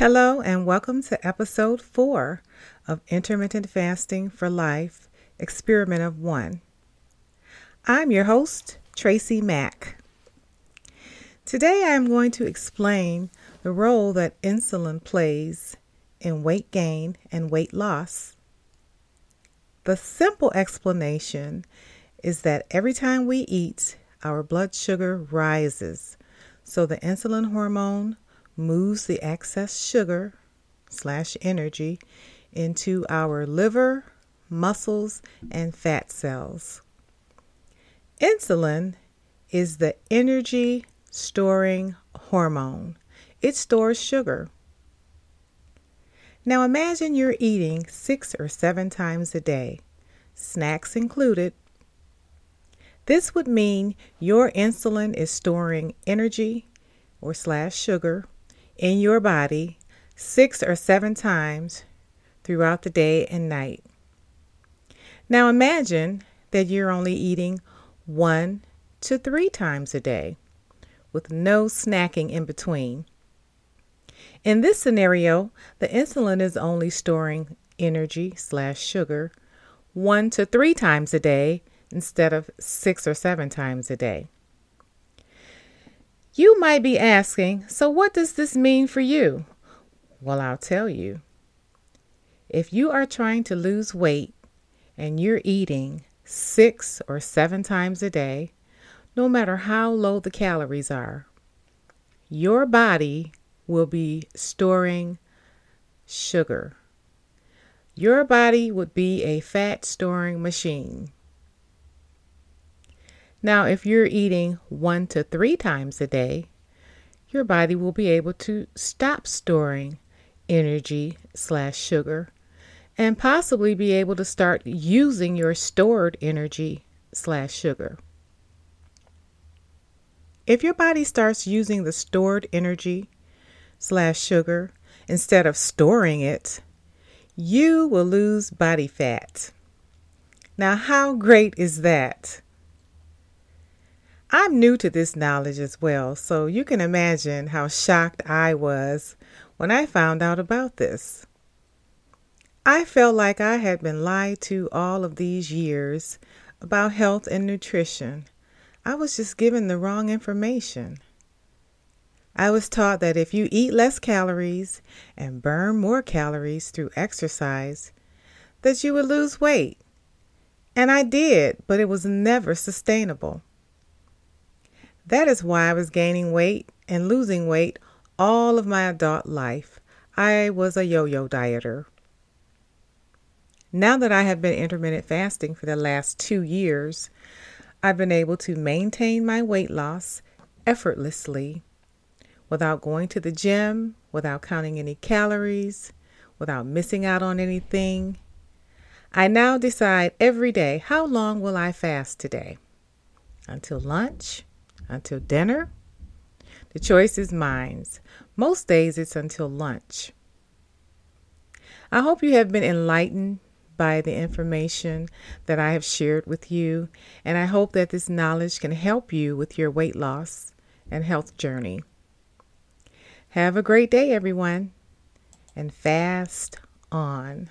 Hello, and welcome to episode four of Intermittent Fasting for Life Experiment of One. I'm your host, Tracy Mack. Today I am going to explain the role that insulin plays in weight gain and weight loss. The simple explanation is that every time we eat, our blood sugar rises, so the insulin hormone moves the excess sugar slash energy into our liver, muscles, and fat cells. Insulin is the energy storing hormone. It stores sugar. Now imagine you're eating six or seven times a day, snacks included. This would mean your insulin is storing energy or slash sugar in your body six or seven times throughout the day and night. Now imagine that you're only eating one to three times a day with no snacking in between. In this scenario, the insulin is only storing energy slash sugar one to three times a day instead of six or seven times a day. You might be asking, so what does this mean for you? Well, I'll tell you. If you are trying to lose weight and you're eating six or seven times a day, no matter how low the calories are, your body will be storing sugar. Your body would be a fat storing machine. Now, if you're eating one to three times a day, your body will be able to stop storing energy slash sugar and possibly be able to start using your stored energy slash sugar. If your body starts using the stored energy slash sugar instead of storing it, you will lose body fat. Now, how great is that? I'm new to this knowledge as well, so you can imagine how shocked I was when I found out about this. I felt like I had been lied to all of these years about health and nutrition. I was just given the wrong information. I was taught that if you eat less calories and burn more calories through exercise, that you would lose weight. And I did, but it was never sustainable. That is why I was gaining weight and losing weight all of my adult life. I was a yo yo dieter. Now that I have been intermittent fasting for the last two years, I've been able to maintain my weight loss effortlessly without going to the gym, without counting any calories, without missing out on anything. I now decide every day how long will I fast today? Until lunch? Until dinner? The choice is mine. Most days it's until lunch. I hope you have been enlightened by the information that I have shared with you, and I hope that this knowledge can help you with your weight loss and health journey. Have a great day, everyone, and fast on.